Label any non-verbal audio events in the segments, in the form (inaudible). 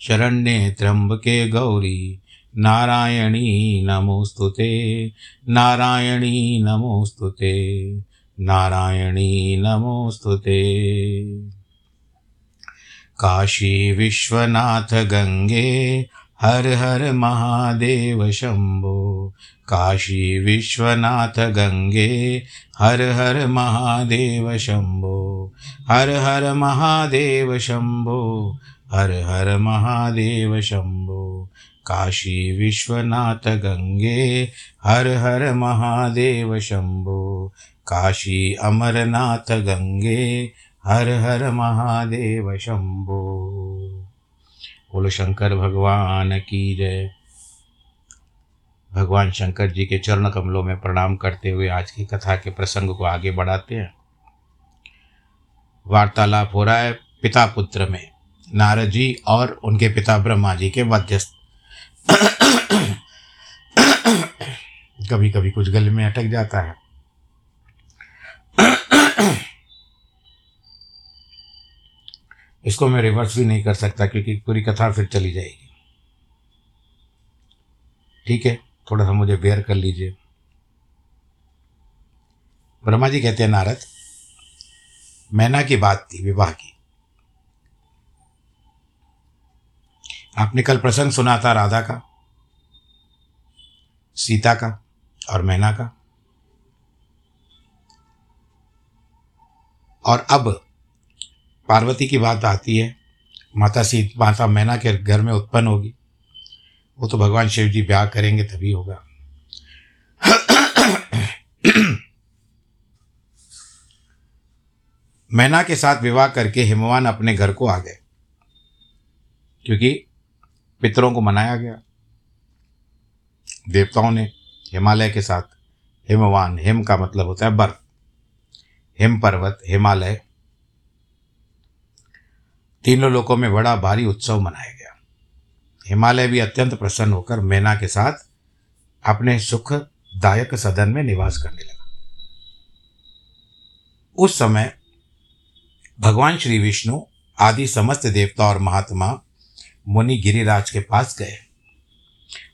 शरण्ये त्र्यम्बके गौरी। नारायणी नमोऽस्तु ते। नारायणी नमोऽस्तु ते। नारायणी नमोऽस्तु ते। काशी विश्वनाथ गङ्गे हर हर महादेव शम्भो काशी विश्वनाथ गङ्गे हर हर महादेव शम्भो हर हर महादेव शम्भो हर हर महादेव शम्भो काशी विश्वनाथ गङ्गे हर हर महादेव शम्भो काशी अमरनाथ गङ्गे हर हर महादेव शम्भो बोलो शंकर भगवान की जय। भगवान शंकर जी के चरण कमलों में प्रणाम करते हुए आज की कथा के प्रसंग को आगे बढ़ाते हैं। वार्तालाप हो रहा है पिता पुत्र में। नारद जी और उनके पिता ब्रह्मा जी के मध्यस्थ। कभी कभी कुछ गले में अटक जाता है। इसको मैं रिवर्स भी नहीं कर सकता क्योंकि पूरी कथा फिर चली जाएगी। ठीक है थोड़ा सा मुझे बेयर कर लीजिए। ब्रह्मा जी कहते हैं, नारद, मैना की बात थी, विवाह की। आपने कल प्रसंग सुना था राधा का, सीता का और मैना का। और अब पार्वती की बात आती है, माता सी, माता मैना के घर में उत्पन्न होगी। वो तो भगवान शिव जी ब्याह करेंगे, तभी होगा। मैना के साथ विवाह करके हिमवान अपने घर को आ गए, क्योंकि पितरों को मनाया गया। देवताओं ने हिमालय के साथ, हिमवान, हिम का मतलब होता है बर्फ़, हिम पर्वत, हिमालय। तीनों लोकों में बड़ा भारी उत्सव मनाया गया। हिमालय भी अत्यंत प्रसन्न होकर मैना के साथ अपने सुखदायक सदन में निवास करने लगा। उस समय भगवान श्री विष्णु, आदि समस्त देवता और महात्मा मुनि गिरिराज के पास गए।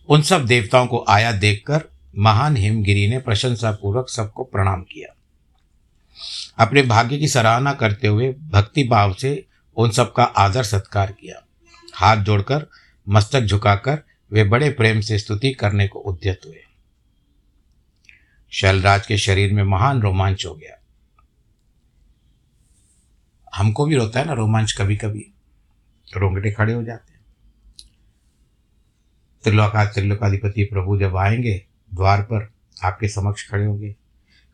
उन सब देवताओं को आया देखकर महान हिमगिरी ने प्रशंसापूर्वक सबको प्रणाम किया। अपने भाग्य की सराहना करते हुए भक्ति भाव से उन सबका आदर सत्कार किया। हाथ जोड़कर, मस्तक झुकाकर वे बड़े प्रेम से स्तुति करने को उद्यत हुए। शैलराज के शरीर में महान रोमांच हो गया। हमको भी रोता है ना रोमांच कभी कभी रोंगटे खड़े हो जाते हैं। त्रिलोका त्रिलोकाधिपति प्रभु जब आएँगे द्वार पर, आपके समक्ष खड़े होंगे।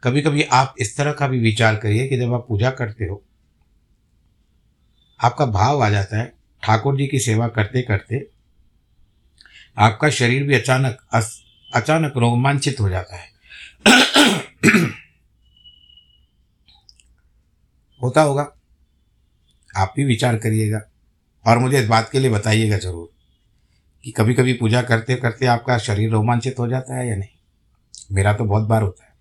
कभी कभी आप इस तरह का भी विचार करिए कि जब आप पूजा करते हो, आपका भाव आ जाता है, ठाकुर जी की सेवा करते करते, आपका शरीर भी अचानक अचानक रोमांचित हो जाता है। (clears throat) होता होगा। आप भी विचार करिएगा और मुझे इस बात के लिए बताइएगा ज़रूर। कि कभी कभी पूजा करते करते आपका शरीर रोमांचित हो जाता है या नहीं? मेरा तो बहुत बार होता है।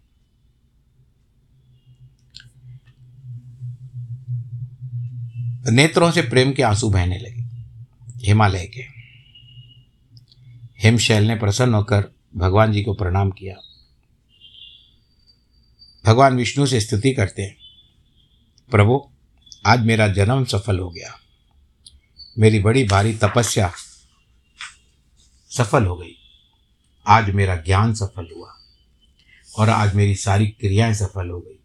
नेत्रों से प्रेम के आँसू बहने लगे। हिमालय के। हिमशैल ने प्रसन्न होकर भगवान जी को प्रणाम किया। भगवान विष्णु से स्तुति करते हैं। प्रभु, आज मेरा जन्म सफल हो गया। मेरी बड़ी भारी तपस्या सफल हो गई। आज मेरा ज्ञान सफल हुआ और आज मेरी सारी क्रियाएँ सफल हो गई।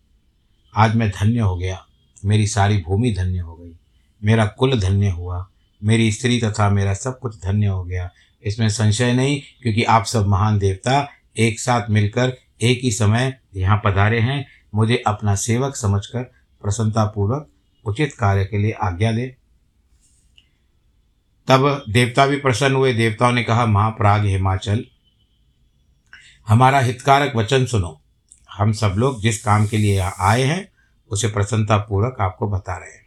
आज मैं धन्य हो गया। मेरी सारी भूमि धन्य हो गई। मेरा कुल धन्य हुआ। मेरी स्त्री तथा मेरा सब कुछ धन्य हो गया। इसमें संशय नहीं, क्योंकि आप सब महान देवता एक साथ मिलकर एक ही समय यहाँ पधारे हैं। मुझे अपना सेवक समझकर प्रसन्नतापूर्वक उचित कार्य के लिए आज्ञा दे। तब देवता भी प्रसन्न हुए। देवताओं ने कहा, महाप्राग हिमाचल, हमारा हितकारक वचन सुनो। हम सब लोग जिस काम के लिए आए हैं, उसे प्रसन्नतापूर्वक आपको बता रहे हैं।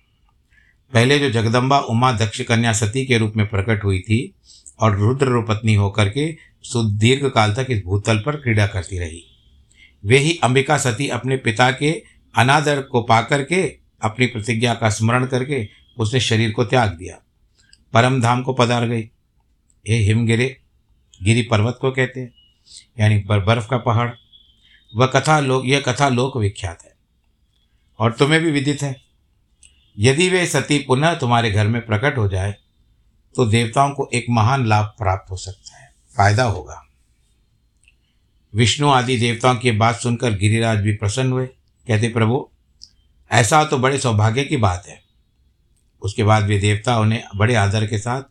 पहले जो जगदम्बा उमा दक्ष कन्या सती के रूप में प्रकट हुई थी और रुद्र रूपत्नी होकर के सुदीर्घ काल तक इस भूतल पर क्रीड़ा करती रही, वे ही अंबिका सती अपने पिता के अनादर को पाकर के अपनी प्रतिज्ञा का स्मरण करके उसने शरीर को त्याग दिया। परम धाम को पधार गई। ये हिमगिरे गिरी पर्वत को कहते हैं, यानी बर्फ़ का पहाड़। वह कथा लोक, यह कथा लोक विख्यात है। और तुम्हें भी विदित है। यदि वे सती पुनः तुम्हारे घर में प्रकट हो जाए तो देवताओं को एक महान लाभ प्राप्त हो सकता है। फ़ायदा होगा। विष्णु आदि देवताओं की बात सुनकर गिरिराज भी प्रसन्न हुए। कहते, प्रभु, ऐसा तो बड़े सौभाग्य की बात है। उसके बाद वे देवता उन्हें बड़े आदर के साथ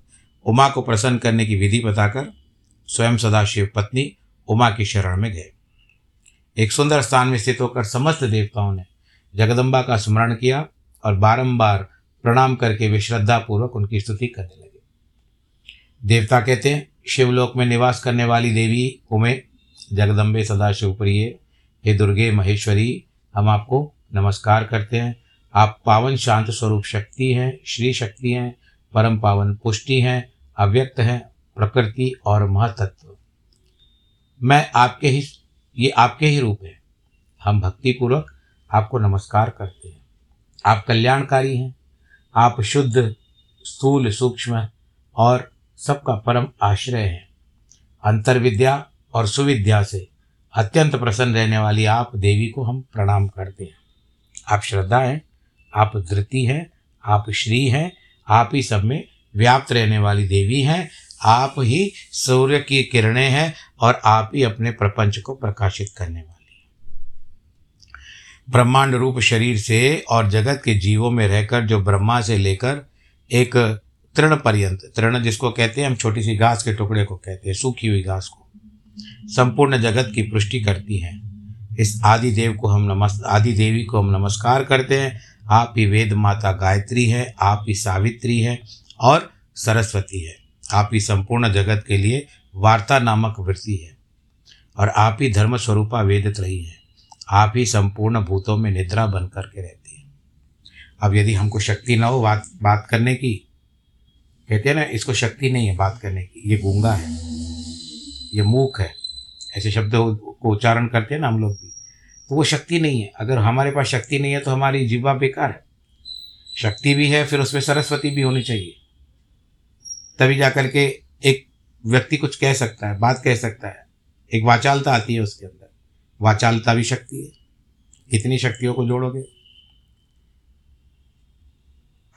उमा को प्रसन्न करने की विधि बताकर स्वयं सदाशिव पत्नी उमा की शरण में गए। एक सुंदर स्थान में स्थित होकर समस्त देवताओं ने जगदम्बा का स्मरण किया और बारंबार प्रणाम करके वे श्रद्धापूर्वक उनकी स्तुति करने लगे। देवता कहते हैं, शिवलोक में निवास करने वाली देवी उमे, जगदम्बे सदाशिव प्रिय, हे दुर्गे महेश्वरी, हम आपको नमस्कार करते हैं। आप पावन शांत स्वरूप शक्ति हैं, श्री शक्ति हैं, परम पावन पुष्टि हैं, अव्यक्त हैं, प्रकृति और महतत्व। मैं आपके ही, ये आपके ही रूप है। हम भक्तिपूर्वक आपको नमस्कार करते हैं। आप कल्याणकारी हैं। आप शुद्ध, स्थूल, सूक्ष्म और सबका परम आश्रय हैं। अंतर्विद्या और सुविद्या से अत्यंत प्रसन्न रहने वाली आप देवी को हम प्रणाम करते हैं। आप श्रद्धा हैं। आप धृति हैं, आप श्री हैं, आप ही सब में व्याप्त रहने वाली देवी हैं, आप ही सूर्य की किरणें हैं और आप ही अपने प्रपंच को प्रकाशित करने वाली ब्रह्मांड रूप शरीर से और जगत के जीवों में रहकर जो ब्रह्मा से लेकर एक तृण पर्यंत, तृण जिसको कहते हैं, हम छोटी सी घास के टुकड़े को कहते हैं, सूखी हुई घास को, संपूर्ण जगत की पुष्टि करती हैं। इस आदि देव को हम नमस् आदि देवी को हम नमस्कार करते हैं आप ही वेद माता गायत्री है, आप ही सावित्री है और सरस्वती है। आप ही संपूर्ण जगत के लिए वार्ता नामक वृत्ति है और आप ही धर्म स्वरूपा वेदित रही है। आप ही संपूर्ण भूतों में निद्रा बन करके रहती है। अब यदि हमको शक्ति ना हो बात बात करने की, कहते हैं ना, इसको शक्ति नहीं है बात करने की, ये गूँगा है, ये मूक है, ऐसे शब्द को उच्चारण करते हैं ना हम लोग भी। वो शक्ति नहीं है। अगर हमारे पास शक्ति नहीं है तो हमारी जीवा बेकार है। शक्ति भी है, फिर उसमें सरस्वती भी होनी चाहिए। तभी जा कर के एक व्यक्ति कुछ कह सकता है, बात कह सकता है। एक वाचालता आती है उसके अंदर। वाचालता भी शक्ति है। कितनी शक्तियों को जोड़ोगे।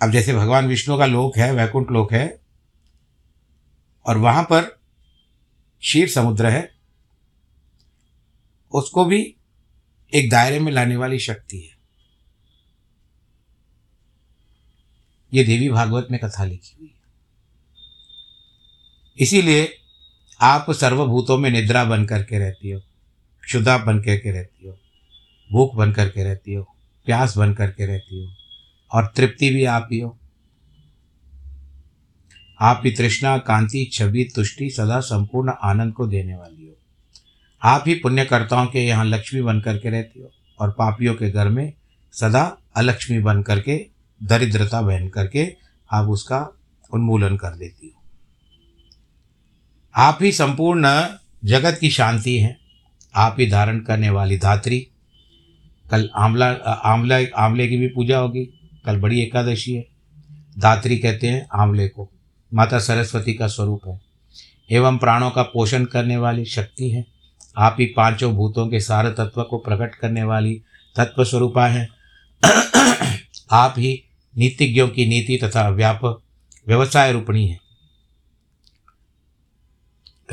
अब जैसे भगवान विष्णु का लोक है, वैकुंठ लोक है, और वहाँ पर क्षीर समुद्र है, उसको भी एक दायरे में लाने वाली शक्ति है। ये देवी भागवत में कथा लिखी हुई है। इसीलिए आप सर्वभूतों में निद्रा बन करके रहती हो क्षुदा बन करके रहती हो, भूख बन करके रहती हो, प्यास बन करके रहती हो, और तृप्ति भी आप ही हो। आप ही तृष्णा, कांति छवि तुष्टि सदा संपूर्ण आनंद को देने वाली आप ही पुण्यकर्ताओं के यहाँ लक्ष्मी बन करके रहती हो और पापियों के घर में सदा अलक्ष्मी बन करके दरिद्रता बहन करके आप उसका उन्मूलन कर देती हो। आप ही संपूर्ण जगत की शांति हैं। आप ही धारण करने वाली धात्री। कल आंवला आंवला, आंवले की भी पूजा होगी। कल बड़ी एकादशी है। धात्री कहते हैं आंवले को। माता सरस्वती का स्वरूप है। एवं प्राणों का पोषण करने वाली शक्ति है। आप ही पाँचों भूतों के सार तत्व को प्रकट करने वाली तत्व स्वरूपा है। (clears throat) आप ही नीतिज्ञों की नीति तथा व्यापक व्यवसाय रूपणी है।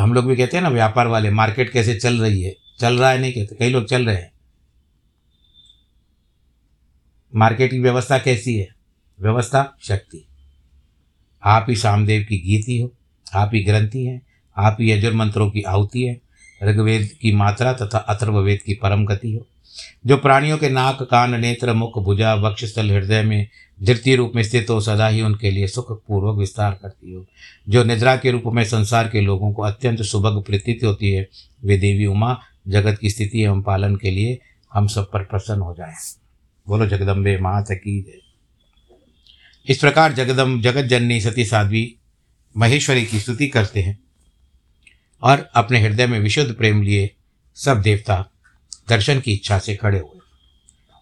हम लोग भी कहते हैं ना, व्यापार वाले, मार्केट कैसे चल रही है? चल रहा है नहीं कहते, कई लोग चल रहे हैं। मार्केट की व्यवस्था कैसी है? व्यवस्था शक्ति। आप ही सामदेव की गीति हो, आप ही ग्रंथि हैं, आप ही यजुर मंत्रों की आहुति है ऋग्वेद की मात्रा तथा अथर्ववेद की परम गति हो। जो प्राणियों के नाक, कान, नेत्र, मुख, भुजा वक्षस्थल हृदय में धृति रूप में स्थित हो, सदा ही उनके लिए सुख पूर्वक विस्तार करती हो। जो निद्रा के रूप में संसार के लोगों को अत्यंत सुभग प्रतीत होती है, वे देवी उमा, जगत की स्थिति एवं पालन के लिए हम सब पर प्रसन्न हो जाए। बोलो, जगदम्बे मात की जय। इस प्रकार जगदम जगत जननी सती साध्वी महेश्वरी की स्तुति करते हैं। और अपने हृदय में विशुद्ध प्रेम लिए सब देवता दर्शन की इच्छा से खड़े हुए।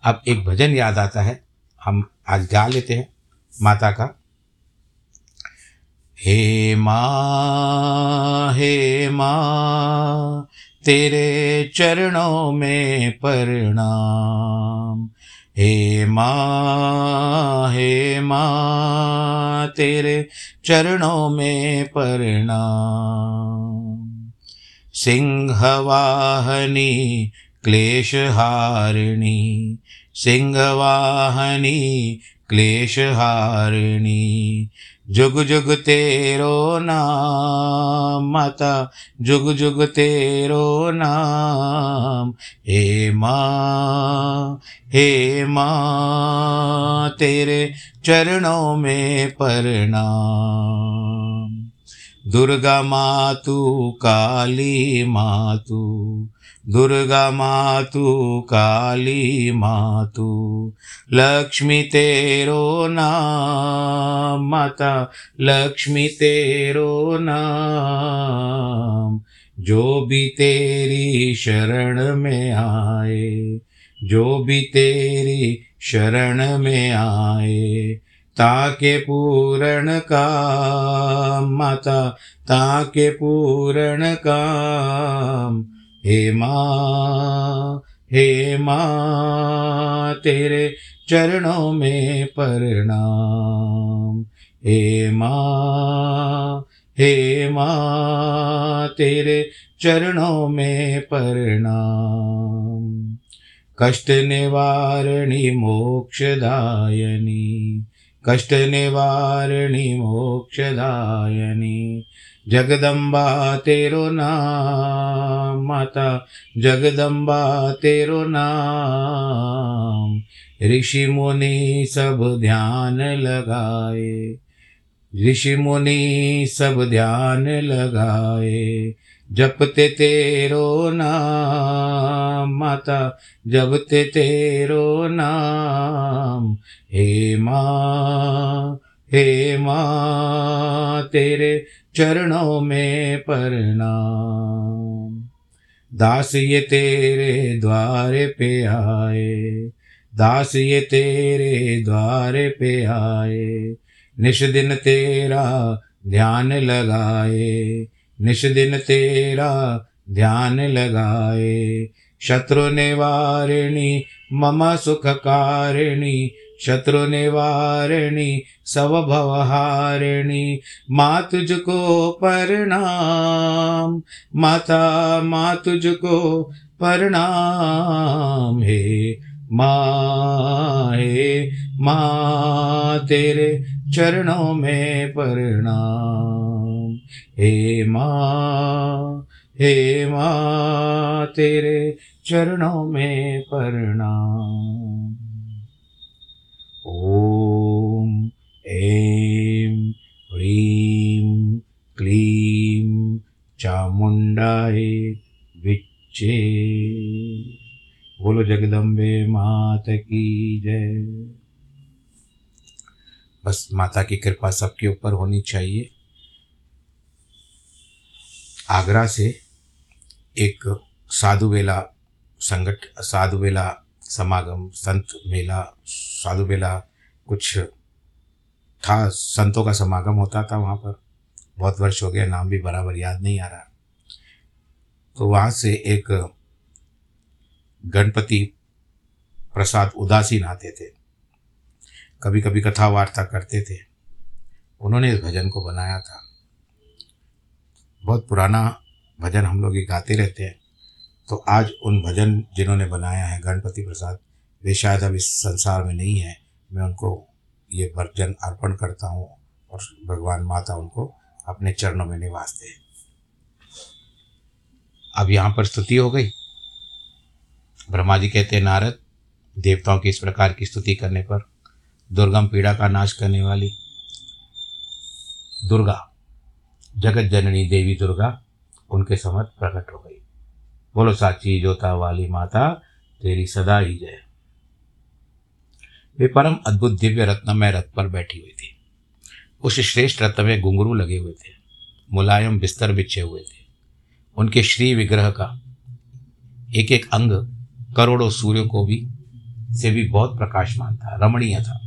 अब एक भजन याद आता है। हम आज गा लेते हैं माता का। हे माँ हे माँ, तेरे चरणों में प्रणाम। हे माँ हे माँ, तेरे चरणों में प्रणाम। सिंहवाहनी, क्लेशहारिणी। सिंहवाहनी, क्लेशहारिणी। जुग जुग तेरो नाम, माता, जुग जुग तेरो नाम। हे माँ हे माँ, तेरे चरणों में प्रणाम दुर्गा मातु, काली मातु। दुर्गा मातु, काली मातु। लक्ष्मी तेरो नाम माता लक्ष्मी तेरो नाम। जो भी तेरी शरण में आए, जो भी तेरी शरण में आए ताके पूरण का माता, ताके पूरण काम। हे माँ हे माँ, तेरे चरणों में प्रणाम हे माँ हे माँ, तेरे चरणों में प्रणाम कष्ट निवारणी, मोक्षदायनी। कष्ट निवारणी मोक्षदायनी। जगदम्बा तेरो नाम, माता, जगदम्बा तेरो नाम। ऋषि मुनि सब ध्यान लगाए, ऋषि मुनि सब ध्यान लगाए। जपते तेरो नाम, माता जपते तेरो नाम। हे माँ हे माँ, तेरे चरणों में प्रणाम दास ये तेरे द्वारे पे आए, दास ये तेरे द्वारे पे आए, निश दिन तेरा ध्यान लगाए निश दिन तेरा ध्यान लगाए। शत्रु निवारिणी, मम सुखकारिणी शत्रुनिवारिणी सवभवहारिणी, माँ तुझको प्रणाम, माता, माँ तुझको प्रणाम, हे माँ हे माँ, तेरे चरणों में प्रणाम। हे माँ हे माँ तेरे चरणों में प्रणाम। ॐ ऐं ह्रीं क्लीं चामुण्डाय विच्चे। बोलो जगदम्बे मात की जय। बस माता की कृपा सबके ऊपर होनी चाहिए। आगरा से एक साधु बेला संगठ साधु बेला समागम, संत मेला साधु बेला कुछ था, संतों का समागम होता था वहाँ पर। बहुत वर्ष हो गया, नाम भी बराबर याद नहीं आ रहा। तो वहाँ से एक गणपति प्रसाद उदासीन आते थे। कभी कभी कथा वार्ता करते थे। उन्होंने इस भजन को बनाया था। बहुत पुराना भजन हम लोग ये गाते रहते हैं। तो आज उन भजन जिन्होंने बनाया है, गणपति प्रसाद, वे शायद अब इस संसार में नहीं है। मैं उनको ये भजन अर्पण करता हूँ और भगवान माता उनको अपने चरणों में निवास दे अब यहाँ पर स्तुति हो गई। ब्रह्मा जी कहते हैं, नारद, देवताओं की इस प्रकार की स्तुति करने पर दुर्गम पीड़ा का नाश करने वाली दुर्गा जगत जननी देवी दुर्गा उनके समझ प्रकट हो गई। बोलो साची जोता वाली माता, तेरी सदा ही जय। वे परम अद्भुत दिव्य रत्नमय रथ पर बैठी हुई थी। उस श्रेष्ठ रत्न में घुंघरू लगे हुए थे, मुलायम बिस्तर बिछे हुए थे। उनके श्री विग्रह का एक एक अंग करोड़ों सूर्य को भी, से भी बहुत प्रकाशमान था, रमणीय था।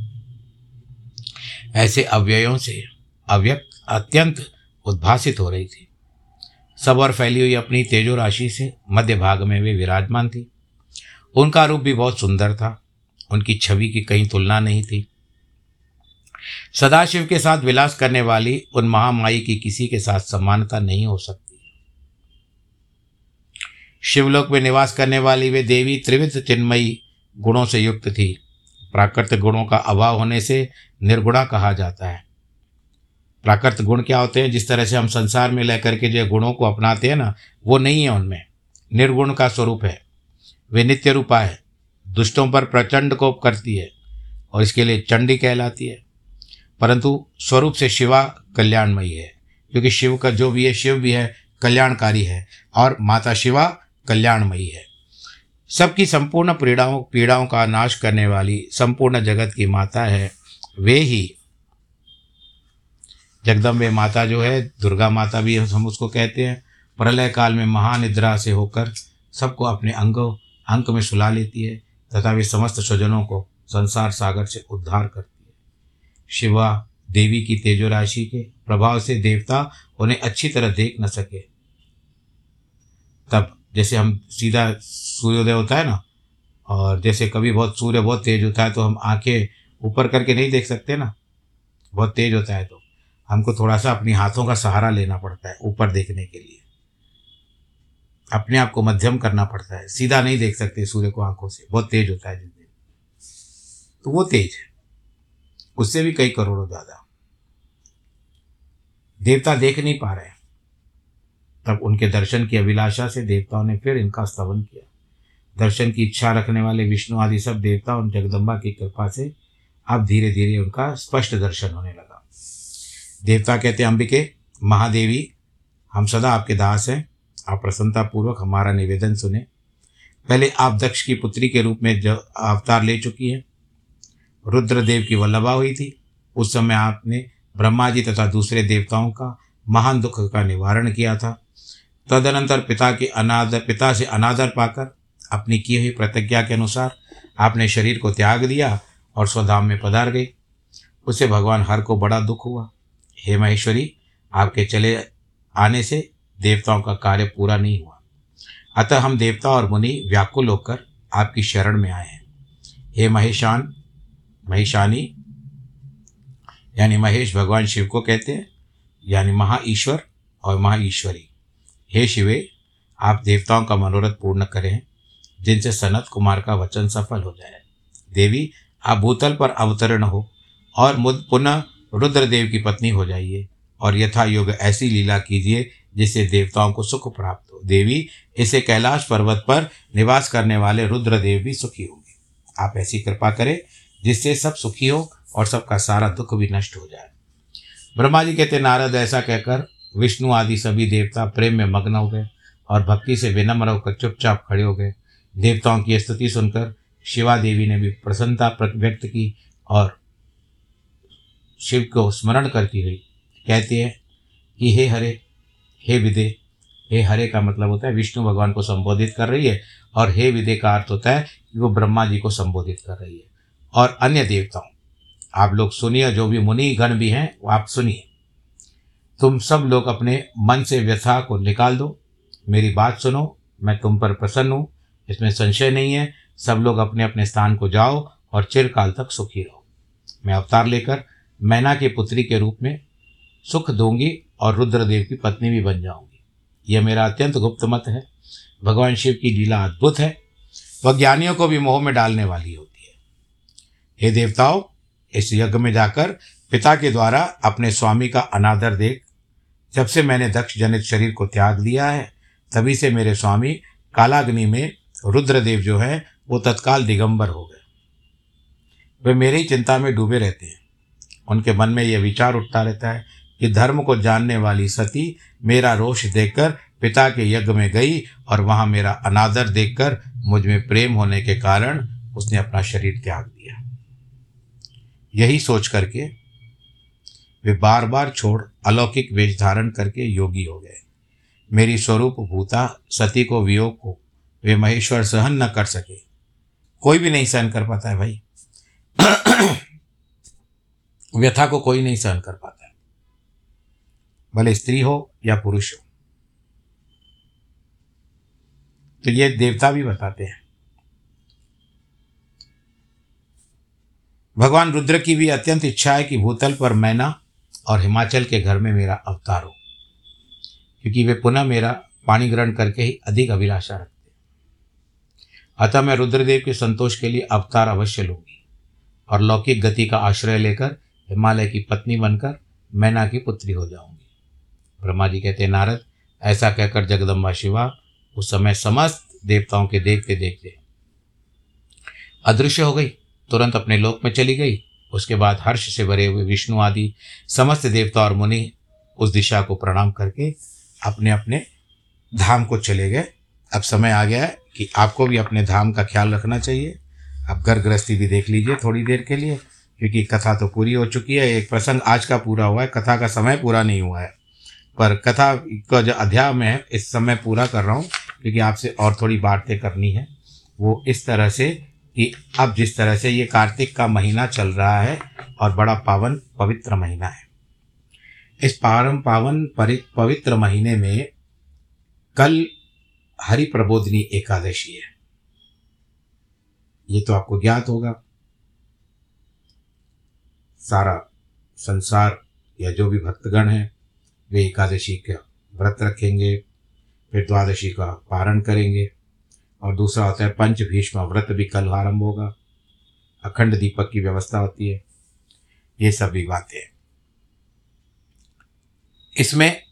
ऐसे अव्ययों से अव्यक्त अत्यंत उद्भासित हो रही थी। सब और फैली हुई अपनी तेजो राशि से मध्य भाग में वे विराजमान थी। उनका रूप भी बहुत सुंदर था। उनकी छवि की कहीं तुलना नहीं थी। सदाशिव के साथ विलास करने वाली उन महामाई की किसी के साथ समानता नहीं हो सकती। शिवलोक में निवास करने वाली वे देवी त्रिविध चिन्मयी गुणों से युक्त थी। प्राकृतिक गुणों का अभाव होने से निर्गुणा कहा जाता है। प्राकृत गुण क्या होते हैं? जिस तरह से हम संसार में लेकर के जो गुणों को अपनाते हैं ना, वो नहीं है उनमें। निर्गुण का स्वरूप है। वे नित्य रूपा है। दुष्टों पर प्रचंड कोप करती है और इसके लिए चंडी कहलाती है। परंतु स्वरूप से शिवा कल्याणमयी है, क्योंकि शिव का जो भी है, शिव भी है, कल्याणकारी है और माता शिवा कल्याणमयी है। सबकी संपूर्ण पीड़ाओं पीड़ाओं का नाश करने वाली संपूर्ण जगत की माता है। वे ही जगदम्बे माता जो है, दुर्गा माता भी हम उसको कहते हैं। प्रलय काल में महानिद्रा से होकर सबको अपने अंगों, अंक में सुला लेती है तथा वे समस्त स्वजनों को संसार सागर से उद्धार करती है। शिवा देवी की तेजो राशि के प्रभाव से देवता उन्हें अच्छी तरह देख न सके। तब जैसे हम सीधा सूर्योदय होता है ना, और जैसे कभी बहुत सूर्य बहुत तेज होता है तो हम आँखें ऊपर करके नहीं देख सकते ना, बहुत तेज होता है तो। हमको थोड़ा सा अपनी हाथों का सहारा लेना पड़ता है, ऊपर देखने के लिए। अपने आप को मध्यम करना पड़ता है। सीधा नहीं देख सकते सूर्य को आँखों से। बहुत तेज होता है जिस दिन तो वो तेज है। उससे भी कई करोड़ों ज़्यादा। देवता देख नहीं पा रहे तब उनके दर्शन की अभिलाषा से देवताओं ने फिर इनका स्तवन किया। दर्शन की इच्छा रखने वाले विष्णु आदि सब देवता उन जगदम्बा की कृपा से अब धीरे धीरे उनका स्पष्ट दर्शन होने लगा। देवता कहते अंबिके, महादेवी, हम सदा आपके दास हैं। आप प्रसन्नतापूर्वक हमारा निवेदन सुने। पहले आप दक्ष की पुत्री के रूप में जब अवतार ले चुकी हैं। रुद्रदेव की वल्लभा हुई थी। उस समय आपने ब्रह्मा जी तथा दूसरे देवताओं का महान दुख का निवारण किया था। तदनंतर पिता के अनादर, पिता से अनादर पाकर अपनी की हुई प्रतिज्ञा के अनुसार आपने शरीर को त्याग दिया और स्वधाम में पधार गई। उसे भगवान हर को बड़ा दुख हुआ। हे महेश्वरी, आपके चले आने से देवताओं का कार्य पूरा नहीं हुआ। अतः हम देवता और मुनि व्याकुल होकर आपकी शरण में आए हैं। हे महेशान, महेशानी, यानी महेश भगवान शिव को कहते हैं, यानी महा ईश्वर और महा ईश्वरी। हे शिवे, आप देवताओं का मनोरथ पूर्ण करें, जिनसे सनत कुमार का वचन सफल हो जाए। देवी, आप भूतल पर अवतरण हो और मुद पुनः रुद्रदेव की पत्नी हो जाइए और यथा युग ऐसी लीला कीजिए जिससे देवताओं को सुख प्राप्त हो। देवी, इसे कैलाश पर्वत पर निवास करने वाले रुद्रदेव भी सुखी होंगे। आप ऐसी कृपा करें जिससे सब सुखी हो और सबका सारा दुख भी नष्ट हो जाए। ब्रह्मा जी कहते, नारद, ऐसा कहकर विष्णु आदि सभी देवता प्रेम में मग्न हो गए और भक्ति से विनम्र होकर चुपचाप खड़े हो गए। देवताओं की स्तुति सुनकर शिवा देवी ने भी प्रसन्नता व्यक्त की और शिव को स्मरण करती हुई कहती है कि हे हरे, हे विदे, हे हरे का मतलब होता है विष्णु भगवान को संबोधित कर रही है और हे विदे का अर्थ होता है कि वो ब्रह्मा जी को संबोधित कर रही है। और अन्य देवताओं, आप लोग सुनिए, जो भी मुनि गण भी हैं, वो आप सुनिए। तुम सब लोग अपने मन से व्यथा को निकाल दो। मेरी बात सुनो, मैं तुम पर प्रसन्न हूँ, इसमें संशय नहीं है, सब लोग अपने अपने स्थान को जाओ और चिरकाल तक सुखी रहो। मैं अवतार लेकर मैना की पुत्री के रूप में सुख दूँगी और रुद्रदेव की पत्नी भी बन जाऊँगी। यह मेरा अत्यंत गुप्त मत है। भगवान शिव की लीला अद्भुत है। वह ज्ञानियों को भी मोह में डालने वाली होती है। हे देवताओं, इस यज्ञ में जाकर पिता के द्वारा अपने स्वामी का अनादर देख, जब से मैंने दक्ष जनित शरीर को त्याग दिया है, तभी से मेरे स्वामी कालाग्नि में रुद्रदेव जो है, वो तत्काल दिगंबर हो गए। वे मेरी चिंता में डूबे रहते हैं। उनके मन में यह विचार उठता रहता है कि धर्म को जानने वाली सती मेरा रोष देखकर पिता के यज्ञ में गई और वहाँ मेरा अनादर देखकर मुझमें प्रेम होने के कारण उसने अपना शरीर त्याग दिया। यही सोच करके वे बार बार छोड़ अलौकिक वेश धारण करके योगी हो गए। मेरी स्वरूप भूता सती को वियोग को वे महेश्वर सहन न कर सके। कोई भी नहीं सहन कर पाता है भाई। व्यथा को कोई नहीं सहन कर पाता है। भले स्त्री हो या पुरुष हो। तो ये देवता भी बताते हैं। भगवान रुद्र की भी अत्यंत इच्छा है कि भूतल पर मैना और हिमाचल के घर में मेरा अवतार हो। क्योंकि वे पुनः मेरा पानी ग्रहण करके ही अधिक अभिलाषा रखते हैं। अतः मैं रुद्रदेव के संतोष के लिए अवतार अवश्य लूँगी और लौकिक गति का आश्रय लेकर हिमालय की पत्नी बनकर मैना की पुत्री हो जाऊँगी। ब्रह्मा जी कहते हैं नारद, ऐसा कहकर जगदम्बा शिवा उस समय समस्त देवताओं के देखते देखते अदृश्य हो गई, तुरंत अपने लोक में चली गई। उसके बाद हर्ष से भरे हुए विष्णु आदि समस्त देवता और मुनि उस दिशा को प्रणाम करके अपने अपने धाम को चले गए। अब समय आ गया है कि आपको भी अपने धाम का ख्याल रखना चाहिए। आप घर गृहस्थी भी देख लीजिए थोड़ी देर के लिए। क्योंकि कथा तो पूरी हो चुकी है, एक प्रसंग आज का पूरा हुआ है, कथा का समय पूरा नहीं हुआ है। पर कथा का जो अध्याय में है इस समय पूरा कर रहा हूँ, क्योंकि आपसे और थोड़ी बातें करनी है, वो इस तरह से कि अब जिस तरह से ये कार्तिक का महीना चल रहा है और बड़ा पावन पवित्र महीना है। इस पारम पावन पवित्र महीने में कल हरि प्रबोधनी एकादशी है। ये तो आपको ज्ञात होगा। सारा संसार या जो भी भक्तगण हैं, वे एकादशी का व्रत रखेंगे, फिर द्वादशी का पारण करेंगे और दूसरा होता है पंच भीष्म व्रत भी कल आरंभ होगा। अखंड दीपक की व्यवस्था होती है। ये सभी बातें हैं। इसमें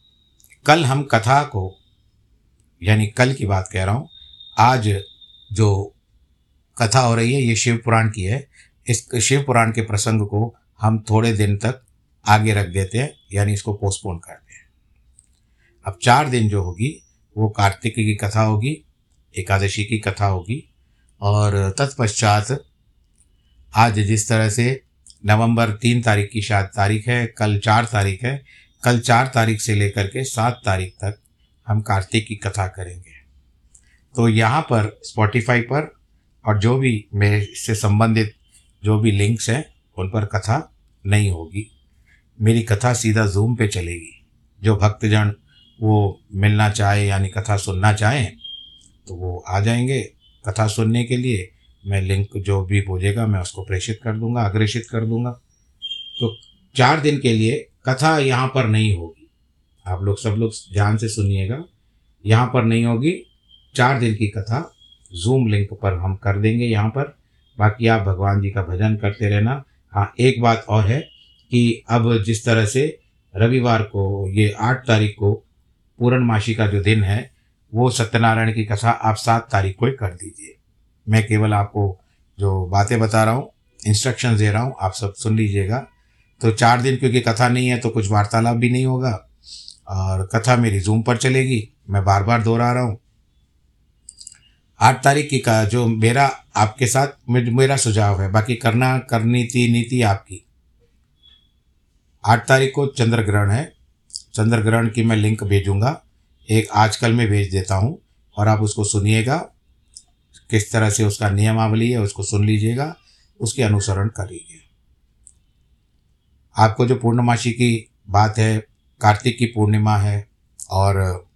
कल हम कथा को, यानी कल की बात कह रहा हूँ, आज जो कथा हो रही है, ये शिव पुराण की है। इस शिव पुराण के प्रसंग को हम थोड़े दिन तक आगे रख देते हैं, यानी इसको पोस्टपोन करते हैं। अब चार दिन जो होगी, वो कार्तिक की कथा होगी, एकादशी की कथा होगी, और तत्पश्चात आज जिस तरह से नवंबर तीन तारीख की शायद तारीख है, कल चार तारीख है, कल चार तारीख से लेकर के सात तारीख तक हम कार्तिक की कथा करेंगे। तो यहाँ पर स्पॉटिफाई पर, और जो भी मेरे से संबंधित जो भी लिंक्स हैं उन पर कथा नहीं होगी। मेरी कथा सीधा जूम पे चलेगी। जो भक्तजन वो मिलना चाहे यानी कथा सुनना चाहें तो वो आ जाएँगे कथा सुनने के लिए। मैं लिंक जो भी पूछेगा मैं उसको प्रेषित कर दूँगा, अग्रेषित कर दूँगा। तो चार दिन के लिए कथा यहाँ पर नहीं होगी। आप लोग सब लोग ध्यान से सुनिएगा। यहाँ पर नहीं होगी। चार दिन की कथा जूम लिंक पर हम कर देंगे यहाँ पर। बाकी आप भगवान जी का भजन करते रहना। हाँ एक बात और है कि अब जिस तरह से रविवार को, ये आठ तारीख को पूर्णमासी का जो दिन है, वो सत्यनारायण की कथा आप सात तारीख को ही कर दीजिए। मैं केवल आपको जो बातें बता रहा हूँ इंस्ट्रक्शन दे रहा हूँ, आप सब सुन लीजिएगा। तो चार दिन क्योंकि कथा नहीं है तो कुछ वार्तालाप भी नहीं होगा और कथा मेरी जूम पर चलेगी, मैं बार बार दोहरा रहा हूँ। आठ तारीख की का जो मेरा, आपके साथ मेरा सुझाव है। बाकी करना, करनी थी, नीति आपकी। आठ तारीख को चंद्र ग्रहण है। चंद्र ग्रहण की मैं लिंक भेजूँगा। एक आजकल में भेज देता हूँ और आप उसको सुनिएगा। किस तरह से उसका नियमावली है, उसको सुन लीजिएगा। उसके अनुसरण करिए। आपको जो पूर्णमासी की बात है, कार्तिक की पूर्णिमा है और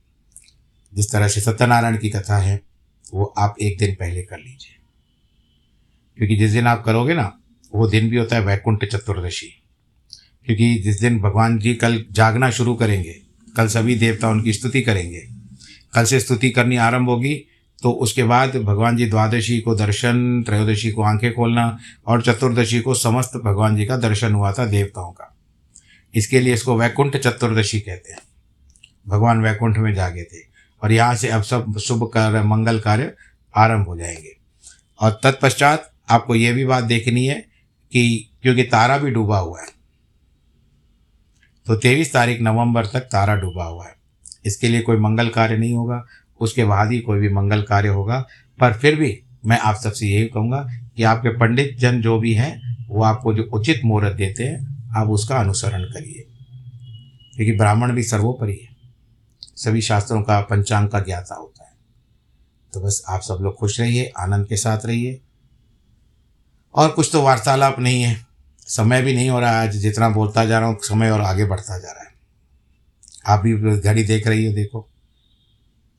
जिस तरह से सत्यनारायण की कथा है वो आप एक दिन पहले कर लीजिए। क्योंकि जिस दिन आप करोगे ना, वो दिन भी होता है वैकुंठ चतुर्दशी। क्योंकि जिस दिन भगवान जी कल जागना शुरू करेंगे, कल सभी देवता उनकी स्तुति करेंगे, कल से स्तुति करनी आरंभ होगी तो उसके बाद भगवान जी द्वादशी को दर्शन, त्रयोदशी को आँखें खोलना और चतुर्दशी को समस्त भगवान जी का दर्शन हुआ था देवताओं का। इसके लिए इसको वैकुंठ चतुर्दशी कहते हैं। भगवान वैकुंठ में जागे थे। और यहाँ से अब सब शुभ कार्य, मंगल कार्य आरंभ हो जाएँगे। और तत्पश्चात आपको ये भी बात देखनी है कि क्योंकि तारा भी डूबा हुआ है तो तेईस तारीख नवंबर तक तारा डूबा हुआ है। इसके लिए कोई मंगल कार्य नहीं होगा, उसके बाद ही कोई भी मंगल कार्य होगा। पर फिर भी मैं आप सबसे यही कहूँगा कि आपके पंडित जन जो भी हैं, वो आपको जो उचित मुहूर्त देते हैं, आप उसका अनुसरण करिए। क्योंकि ब्राह्मण भी सर्वोपरि है। सभी शास्त्रों का पंचांग का ज्ञाता होता है। तो बस आप सब लोग खुश रहिए, आनंद के साथ रहिए। और कुछ तो वार्तालाप नहीं है। समय भी नहीं हो रहा आज जितना बोलता जा रहा हूँ, समय और आगे बढ़ता जा रहा है। आप भी घड़ी देख रही हो, देखो।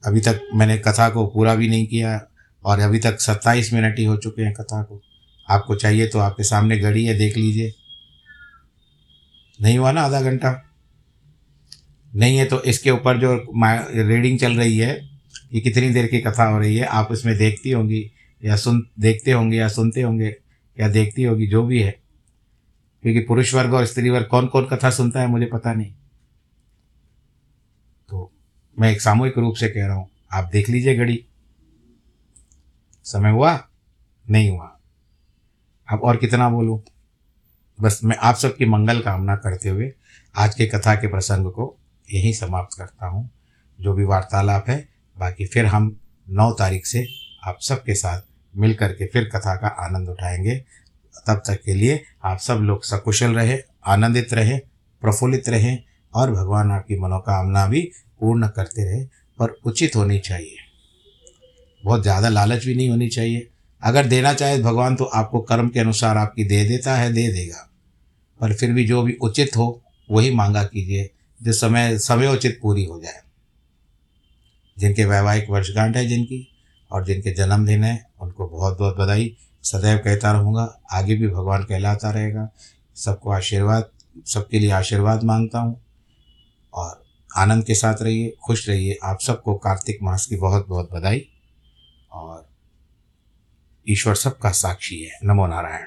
अभी तक मैंने कथा को पूरा भी नहीं किया और अभी तक सत्ताईस मिनट ही हो चुके हैं कथा को। आपको चाहिए तो आपके सामने घड़ी है, देख लीजिए। नहीं हुआ ना आधा घंटा? नहीं है तो इसके ऊपर जो रीडिंग चल रही है, ये कितनी देर की कथा हो रही है, आप इसमें देखती होंगी, या सुन, देखते होंगे, या सुनते होंगे, या देखती होगी, जो भी है। क्योंकि पुरुष वर्ग और स्त्री वर्ग कौन कौन कथा सुनता है, मुझे पता नहीं। तो मैं एक सामूहिक रूप से कह रहा हूँ, आप देख लीजिए घड़ी। समय हुआ? नहीं हुआ। अब और कितना बोलूँ? बस मैं आप सबकी मंगल कामना करते हुए आज के कथा के प्रसंग को यहीं समाप्त करता हूँ। जो भी वार्तालाप है, बाकी फिर हम नौ तारीख से आप सबके साथ मिल करके फिर कथा का आनंद उठाएँगे। तब तक के लिए आप सब लोग सकुशल रहे, आनंदित रहे, प्रफुल्लित रहें और भगवान आपकी मनोकामना भी पूर्ण करते रहे पर उचित होनी चाहिए। बहुत ज़्यादा लालच भी नहीं होनी चाहिए। अगर देना चाहे भगवान तो आपको कर्म के अनुसार आपकी दे देता है, दे देगा। पर फिर भी जो भी उचित हो, वही मांगा कीजिए। जो समय समयोचित पूरी हो जाए। जिनके वैवाहिक वर्षगांठ है जिनकी और जिनके जन्मदिन है, उनको बहुत बहुत बधाई। सदैव कहता रहूँगा, आगे भी भगवान कहलाता रहेगा। सबको आशीर्वाद, सबके लिए आशीर्वाद माँगता हूँ। और आनंद के साथ रहिए, खुश रहिए। आप सबको कार्तिक मास की बहुत बहुत बधाई। और ईश्वर सबका साक्षी है। नमो नारायण।